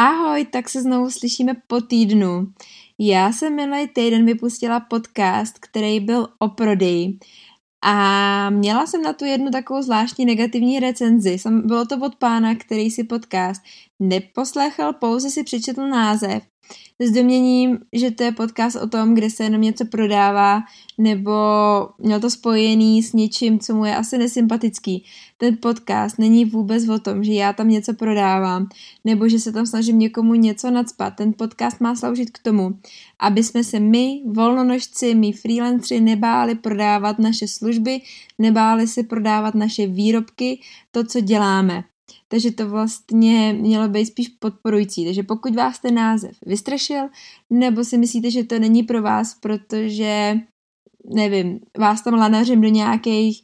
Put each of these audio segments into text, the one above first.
Ahoj, tak se znovu slyšíme po týdnu. Já jsem minulý týden vypustila podcast, který byl o prodeji. A měla jsem na tu jednu takovou zvláštní negativní recenzi. Bylo to od pána, který si podcast neposlechl, pouze si přečetl název s doměním, že to je podcast o tom, kde se jenom něco prodává, nebo měl to spojený s něčím, co mu je asi nesympatický. Ten podcast není vůbec o tom, že já tam něco prodávám, nebo že se tam snažím někomu něco nadspat. Ten podcast má sloužit k tomu, aby jsme se my, volnonožci, my freelanceri, nebáli prodávat naše služby, nebáli si prodávat naše výrobky, to, co děláme. Takže to vlastně mělo být spíš podporující. Takže pokud vás ten název vystrašil, nebo si myslíte, že to není pro vás, protože, nevím, vás tam lanařím do nějakých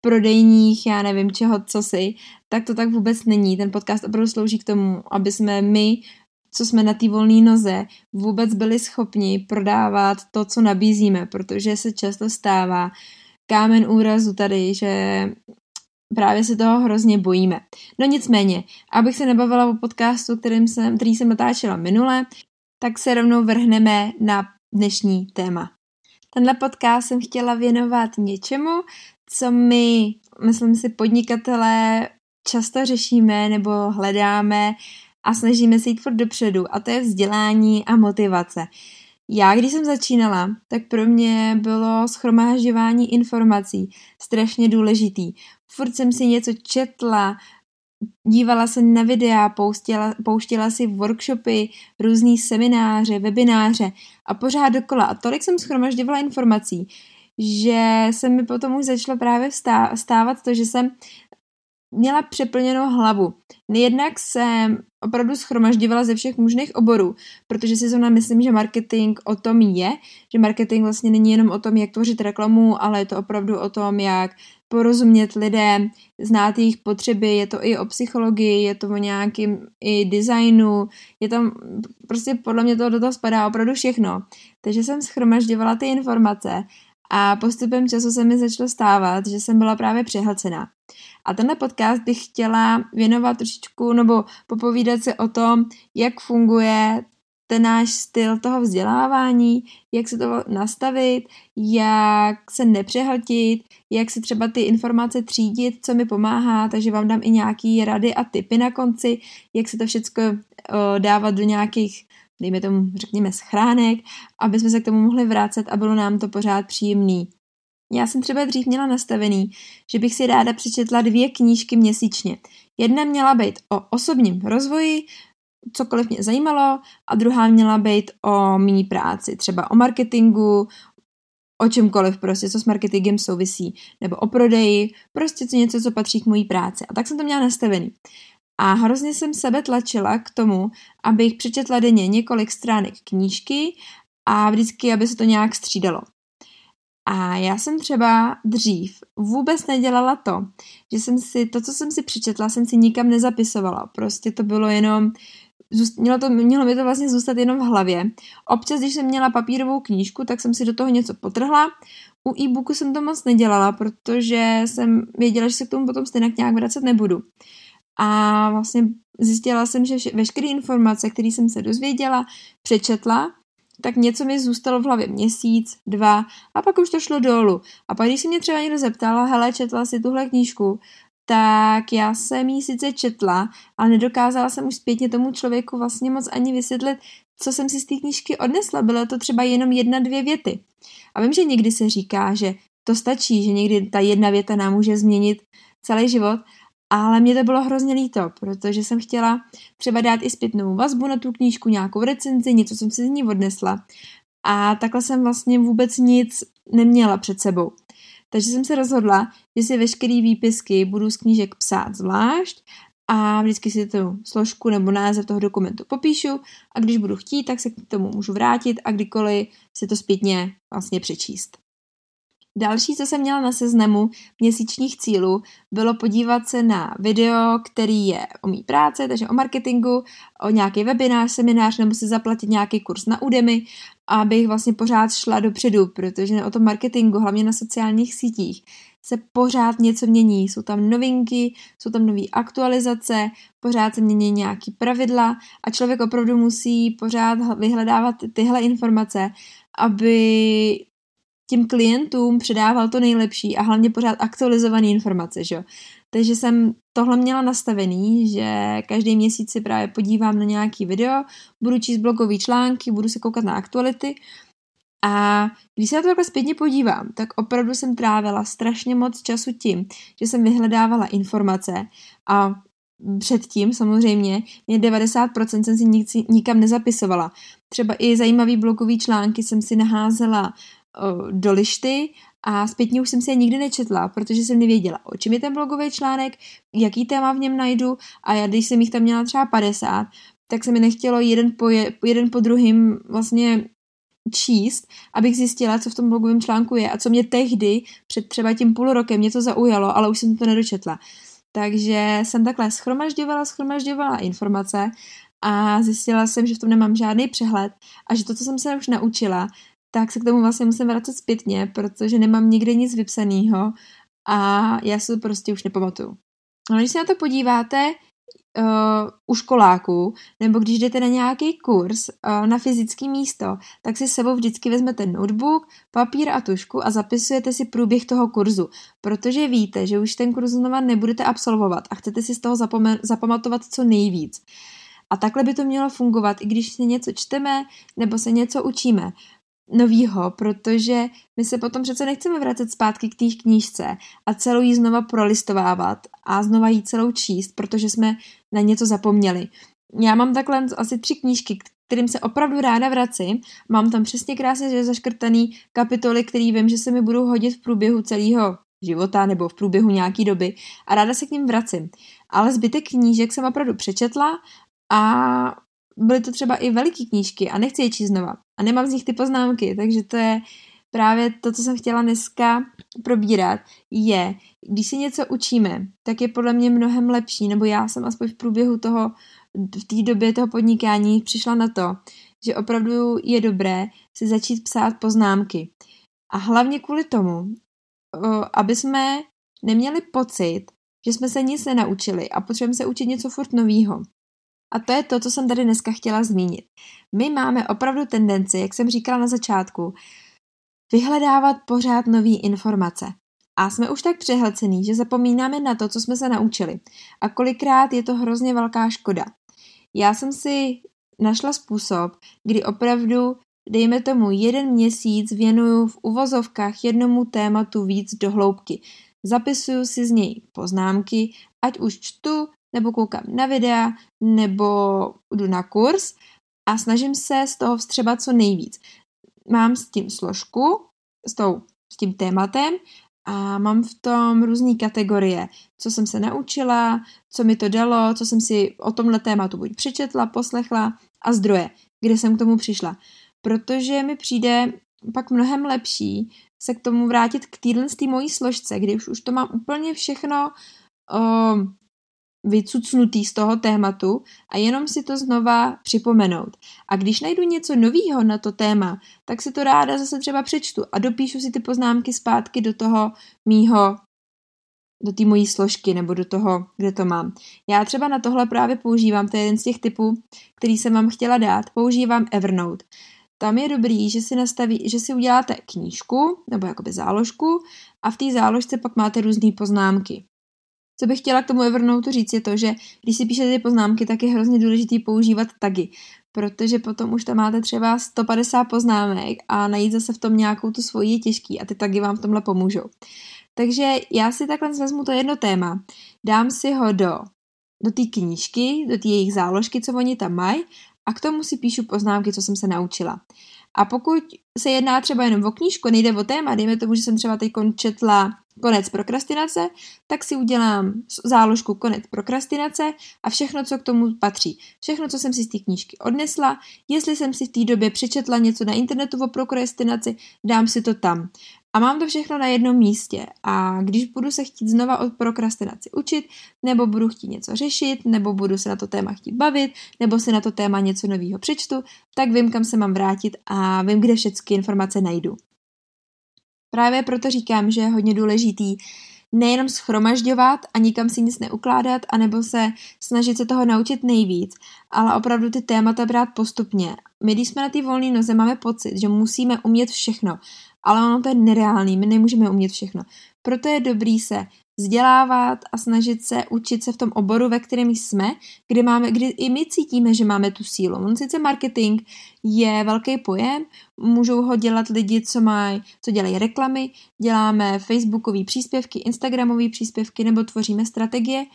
prodejních, já nevím čeho, co si, tak to tak vůbec není. Ten podcast opravdu slouží k tomu, aby jsme my, co jsme na té volné noze, vůbec byli schopni prodávat to, co nabízíme, protože se často stává kámen úrazu tady, že právě se toho hrozně bojíme. No nicméně, abych se nebavila o podcastu, kterým jsem, který jsem natáčela minule, tak se rovnou vrhneme na dnešní téma. Tenhle podcast jsem chtěla věnovat něčemu, co my, myslím si, podnikatelé často řešíme nebo hledáme a snažíme se jít furt dopředu a to je vzdělání a motivace. Já, když jsem začínala, tak pro mě bylo schromážďování informací strašně důležitý. Furt jsem si něco četla, dívala se na videa, pouštěla, pouštěla si workshopy, různý semináře, webináře a pořád dokola. A tolik jsem schromažďovala informací, že se mi potom už začalo právě stávat to, že jsem měla přeplněnou hlavu. Jednak jsem opravdu schromažďovala ze všech možných oborů, protože si zrovna myslím, že marketing o tom je, že marketing vlastně není jenom o tom, jak tvořit reklamu, ale je to opravdu o tom, jak porozumět lidem, znát jejich potřeby, je to i o psychologii, je to o nějakým i designu, je tam prostě podle mě to do toho spadá opravdu všechno. Takže jsem schromažďovala ty informace a postupem času se mi začalo stávat, že jsem byla právě přehlcená. A tenhle podcast bych chtěla věnovat trošičku nebo popovídat se o tom, jak funguje ten náš styl toho vzdělávání, jak se to nastavit, jak se nepřehltit, jak se třeba ty informace třídit, co mi pomáhá, takže vám dám i nějaký rady a tipy na konci, jak se to všechno dávat do nějakých dejme tomu, řekněme, schránek, aby jsme se k tomu mohli vrátit a bylo nám to pořád příjemný. Já jsem třeba dřív měla nastavený, že bych si ráda přečetla dvě knížky měsíčně. Jedna měla být o osobním rozvoji, cokoliv mě zajímalo, a druhá měla být o mý práci, třeba o marketingu, o čemkoliv prostě, co s marketingem souvisí, nebo o prodeji, prostě co něco, co patří k mojí práci. A tak jsem to měla nastavený. A hrozně jsem sebe tlačila k tomu, abych přečetla denně několik stránek knížky a vždycky, aby se to nějak střídalo. A já jsem třeba dřív vůbec nedělala to, že jsem si to, co jsem si přečetla, jsem si nikam nezapisovala. Prostě to bylo jenom, mělo, to, mělo by to vlastně zůstat jenom v hlavě. Občas, když jsem měla papírovou knížku, tak jsem si do toho něco potrhla. U e-booku jsem to moc nedělala, protože jsem věděla, že se k tomu potom stejně nějak vracet nebudu. A vlastně zjistila jsem, že veškeré informace, které jsem se dozvěděla, přečetla, tak něco mi zůstalo v hlavě měsíc, dva a pak už to šlo dolů. A pak, když se mě třeba někdo zeptal, hele, četla si tuhle knížku, tak já jsem ji sice četla, ale nedokázala jsem už zpětně tomu člověku vlastně moc ani vysvětlit, co jsem si z té knížky odnesla. Bylo to třeba jenom jedna, dvě věty. A vím, že někdy se říká, že to stačí, že někdy ta jedna věta nám může změnit celý život, ale mě to bylo hrozně líto, protože jsem chtěla třeba dát i zpětnou vazbu na tu knížku, nějakou recenzi, něco jsem si z ní odnesla. a takhle jsem vlastně vůbec nic neměla před sebou. Takže jsem se rozhodla, že si veškeré výpisky budu z knížek psát zvlášť a vždycky si tu složku nebo název toho dokumentu popíšu a když budu chtít, tak se k tomu můžu vrátit a kdykoliv si to zpětně vlastně přečíst. Další, co jsem měla na seznamu měsíčních cílů, bylo podívat se na video, který je o mý práci, takže o marketingu, o nějaký webinář, seminář nebo si zaplatit nějaký kurz na Udemy, abych vlastně pořád šla dopředu, protože o tom marketingu, hlavně na sociálních sítích, se pořád něco mění. Jsou tam novinky, jsou tam nové aktualizace, pořád se mění nějaký pravidla a člověk opravdu musí pořád vyhledávat tyhle informace, aby těm klientům předával to nejlepší a hlavně pořád aktualizované informace, že Takže jsem tohle měla nastavený, že každý měsíc si právě podívám na nějaký video, budu číst blogové články, budu se koukat na aktuality a když se na to takhle zpětně podívám, tak opravdu jsem trávila strašně moc času tím, že jsem vyhledávala informace a předtím samozřejmě mě 90% jsem si nikam nezapisovala. Třeba i zajímavý blogový články jsem si naházela do lišty a zpětně už jsem si je nikdy nečetla, protože jsem nevěděla, o čem je ten blogový článek, jaký téma v něm najdu a já, když jsem jich tam měla třeba 50, tak se mi nechtělo jeden po, je, jeden po druhým vlastně číst, abych zjistila, co v tom blogovém článku je a co mě tehdy, před třeba tím půl rokem, mě to zaujalo, ale už jsem to nedočetla. Takže jsem takhle schromažďovala, schromažďovala informace a zjistila jsem, že v tom nemám žádný přehled a že to, co jsem se už naučila, tak se k tomu vlastně musím vracet zpětně, protože nemám nikde nic vypsaného a já si to prostě už nepamatuju. Ale když se na to podíváte uh, u školáků, nebo když jdete na nějaký kurz uh, na fyzické místo, tak si sebou vždycky vezmete notebook, papír a tušku a zapisujete si průběh toho kurzu, protože víte, že už ten kurz znova nebudete absolvovat a chcete si z toho zapamatovat co nejvíc. A takhle by to mělo fungovat, i když se něco čteme nebo se něco učíme novýho, protože my se potom přece nechceme vracet zpátky k té knížce a celou jí znova prolistovávat a znova jí celou číst, protože jsme na něco zapomněli. Já mám takhle asi tři knížky, kterým se opravdu ráda vracím. Mám tam přesně krásně zaškrtaný kapitoly, který vím, že se mi budou hodit v průběhu celého života nebo v průběhu nějaký doby a ráda se k ním vracím. Ale zbytek knížek jsem opravdu přečetla a byly to třeba i veliké knížky a nechci je číst znova. A nemám z nich ty poznámky, takže to je právě to, co jsem chtěla dneska probírat, je, když si něco učíme, tak je podle mě mnohem lepší, nebo já jsem aspoň v průběhu toho, v té době toho podnikání přišla na to, že opravdu je dobré si začít psát poznámky. A hlavně kvůli tomu, aby jsme neměli pocit, že jsme se nic nenaučili a potřebujeme se učit něco furt novýho. A to je to, co jsem tady dneska chtěla zmínit. My máme opravdu tendenci, jak jsem říkala na začátku, vyhledávat pořád nové informace. A jsme už tak přehlcený, že zapomínáme na to, co jsme se naučili. A kolikrát je to hrozně velká škoda. Já jsem si našla způsob, kdy opravdu, dejme tomu, jeden měsíc věnuju v uvozovkách jednomu tématu víc do hloubky. Zapisuju si z něj poznámky, ať už čtu, nebo koukám na videa, nebo jdu na kurz a snažím se z toho vstřebat co nejvíc. Mám s tím složku, s, tou, s tím tématem a mám v tom různé kategorie, co jsem se naučila, co mi to dalo, co jsem si o tomhle tématu buď přečetla, poslechla a zdroje, kde jsem k tomu přišla. Protože mi přijde pak mnohem lepší se k tomu vrátit k téhle mojí složce, kdy už, už to mám úplně všechno o, vycucnutý z toho tématu a jenom si to znova připomenout. A když najdu něco nového na to téma, tak si to ráda zase třeba přečtu a dopíšu si ty poznámky zpátky do toho mýho do té mojí složky nebo do toho, kde to mám. Já třeba na tohle právě používám, to je jeden z těch typů, který jsem vám chtěla dát, používám Evernote. Tam je dobrý, že si, nastaví, že si uděláte knížku nebo jakoby záložku a v té záložce pak máte různé poznámky. Co bych chtěla k tomu Evernote říct je to, že když si píšete ty poznámky, tak je hrozně důležité používat tagy, protože potom už tam máte třeba 150 poznámek a najít zase v tom nějakou tu svoji je těžký a ty tagy vám v tomhle pomůžou. Takže já si takhle vezmu to jedno téma, dám si ho do, do té knížky, do té jejich záložky, co oni tam mají a k tomu si píšu poznámky, co jsem se naučila. A pokud se jedná třeba jenom o knížku, nejde o téma, dejme tomu, že jsem třeba teď četla konec prokrastinace, tak si udělám záložku konec prokrastinace a všechno, co k tomu patří. Všechno, co jsem si z té knížky odnesla, jestli jsem si v té době přečetla něco na internetu o prokrastinaci, dám si to tam. A mám to všechno na jednom místě. A když budu se chtít znova o prokrastinaci učit, nebo budu chtít něco řešit, nebo budu se na to téma chtít bavit, nebo si na to téma něco nového přečtu, tak vím, kam se mám vrátit a vím, kde všechny informace najdu. Právě proto říkám, že je hodně důležitý nejenom schromažďovat a nikam si nic neukládat, anebo se snažit se toho naučit nejvíc, ale opravdu ty témata brát postupně. My, když jsme na té volné noze, máme pocit, že musíme umět všechno, ale ono to je nereálný, my nemůžeme umět všechno. Proto je dobrý se vzdělávat a snažit se učit se v tom oboru, ve kterém jsme, kdy, máme, kdy i my cítíme, že máme tu sílu. On sice marketing je velký pojem, můžou ho dělat lidi, co mají, co dělají reklamy, děláme facebookové příspěvky, instagramové příspěvky nebo tvoříme strategie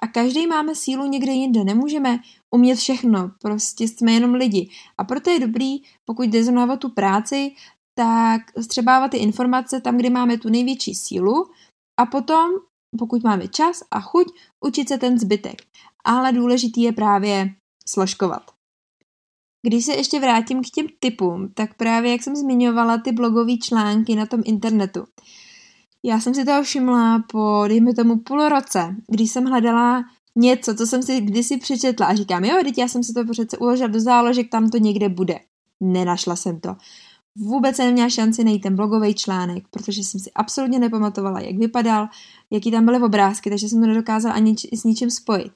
a každý máme sílu někde jinde. Nemůžeme umět všechno, prostě jsme jenom lidi. A proto je dobrý, pokud zrovna tu práci, tak střebávat ty informace tam, kde máme tu největší sílu a potom, pokud máme čas a chuť, učit se ten zbytek. Ale důležitý je právě složkovat. Když se ještě vrátím k těm typům, tak právě jak jsem zmiňovala ty blogové články na tom internetu. Já jsem si toho všimla po, dejme tomu, půl roce, když jsem hledala něco, co jsem si kdysi přečetla a říkám, jo, teď já jsem si to přece uložila do záložek, tam to někde bude. Nenašla jsem to. Vůbec jsem neměla šanci najít ten blogový článek, protože jsem si absolutně nepamatovala, jak vypadal, jaký tam byly obrázky, takže jsem to nedokázala ani s ničím spojit.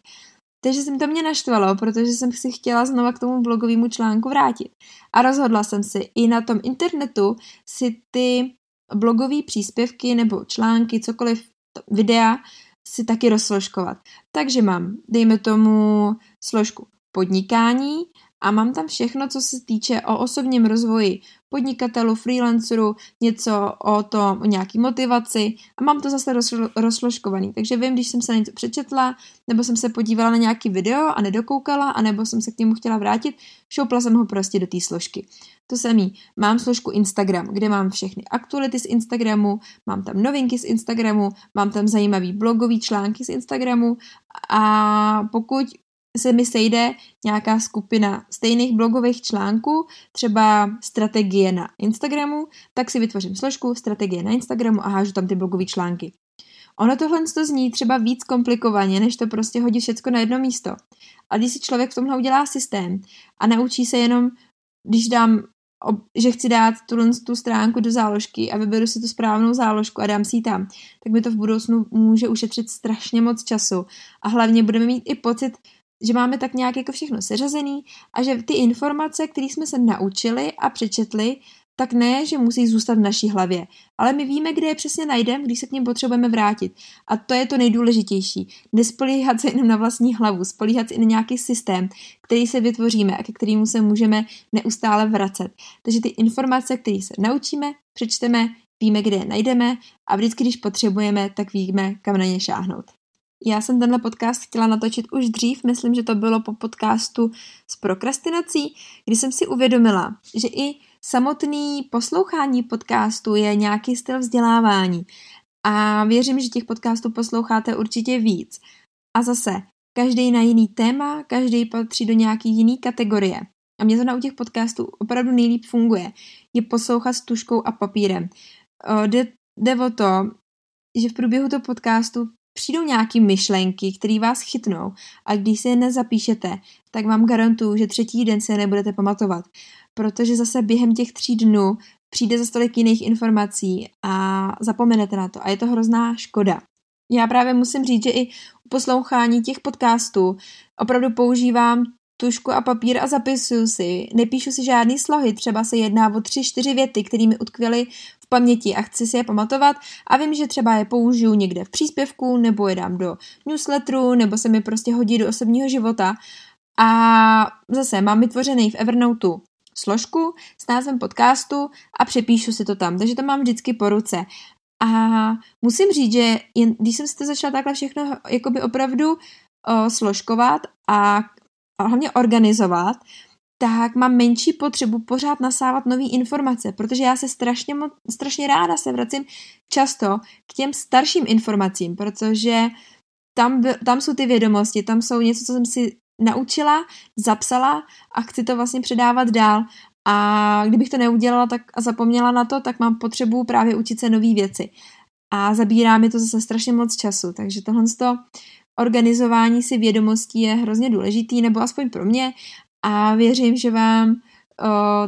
Takže jsem to mě naštvalo, protože jsem si chtěla znova k tomu blogovému článku vrátit. A rozhodla jsem si i na tom internetu si ty blogové příspěvky nebo články, cokoliv, videa, si taky rozsložkovat. Takže mám, dejme tomu, složku podnikání a mám tam všechno, co se týče o osobním rozvoji podnikatelů, freelancerů, něco o tom, o nějaký motivaci a mám to zase rozložkovaný. Takže vím, když jsem se něco přečetla, nebo jsem se podívala na nějaký video a nedokoukala, anebo jsem se k němu chtěla vrátit, šoupla jsem ho prostě do té složky. To samý, mám složku Instagram, kde mám všechny aktuality z Instagramu, mám tam novinky z Instagramu, mám tam zajímavý blogový články z Instagramu a pokud se mi sejde nějaká skupina stejných blogových článků, třeba strategie na Instagramu, tak si vytvořím složku strategie na Instagramu a hážu tam ty blogové články. Ono tohle to zní třeba víc komplikovaně, než to prostě hodit všechno na jedno místo. A když si člověk v tomhle udělá systém a naučí se jenom, když dám, že chci dát tu, tu stránku do záložky a vyberu si tu správnou záložku a dám si ji tam, tak mi to v budoucnu může ušetřit strašně moc času. A hlavně budeme mít i pocit, že máme tak nějak jako všechno seřazený a že ty informace, které jsme se naučili a přečetli, tak ne, že musí zůstat v naší hlavě, ale my víme, kde je přesně najdeme, když se k ním potřebujeme vrátit. A to je to nejdůležitější. Nespolíhat se jenom na vlastní hlavu, spolíhat se i na nějaký systém, který se vytvoříme a ke kterému se můžeme neustále vracet. Takže ty informace, které se naučíme, přečteme, víme, kde je najdeme a vždycky, když potřebujeme, tak víme, kam na ně šáhnout. Já jsem tenhle podcast chtěla natočit už dřív, myslím, že to bylo po podcastu s prokrastinací, kdy jsem si uvědomila, že i samotný poslouchání podcastu je nějaký styl vzdělávání. A věřím, že těch podcastů posloucháte určitě víc. A zase, každý na jiný téma, každý patří do nějaký jiný kategorie. A mě to na u těch podcastů opravdu nejlíp funguje. Je poslouchat s tuškou a papírem. Jde, jde o to, že v průběhu toho podcastu přijdou nějaké myšlenky, které vás chytnou a když si je nezapíšete, tak vám garantuju, že třetí den se nebudete pamatovat, protože zase během těch tří dnů přijde za stolik jiných informací a zapomenete na to a je to hrozná škoda. Já právě musím říct, že i u poslouchání těch podcastů opravdu používám tušku a papír a zapisuju si. Nepíšu si žádný slohy, třeba se jedná o tři, čtyři věty, které mi utkvěly paměti a chci si je pamatovat a vím, že třeba je použiju někde v příspěvku, nebo je dám do newsletteru, nebo se mi prostě hodí do osobního života. A zase mám vytvořený v Evernoteu složku s názvem podcastu a přepíšu si to tam, takže to mám vždycky po ruce. A musím říct, že jen, když jsem si to začala takhle všechno jakoby opravdu o, složkovat a a hlavně organizovat, tak mám menší potřebu pořád nasávat nové informace, protože já se strašně, strašně ráda se vracím často k těm starším informacím, protože tam, tam jsou ty vědomosti, tam jsou něco, co jsem si naučila, zapsala a chci to vlastně předávat dál. A kdybych to neudělala tak a zapomněla na to, tak mám potřebu právě učit se nové věci. A zabírá mi to zase strašně moc času, takže tohle organizování si vědomostí je hrozně důležitý, nebo aspoň pro mě. A věřím, že vám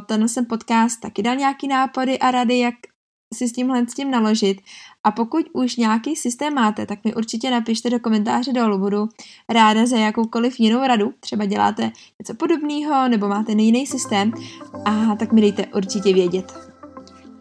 tenhle jsem podcast taky dal nějaký nápady a rady, jak si s tímhle s tím naložit. A pokud už nějaký systém máte, tak mi určitě napište do komentáře dolů. Budu ráda za jakoukoliv jinou radu. Třeba děláte něco podobného nebo máte jiný systém a tak mi dejte určitě vědět.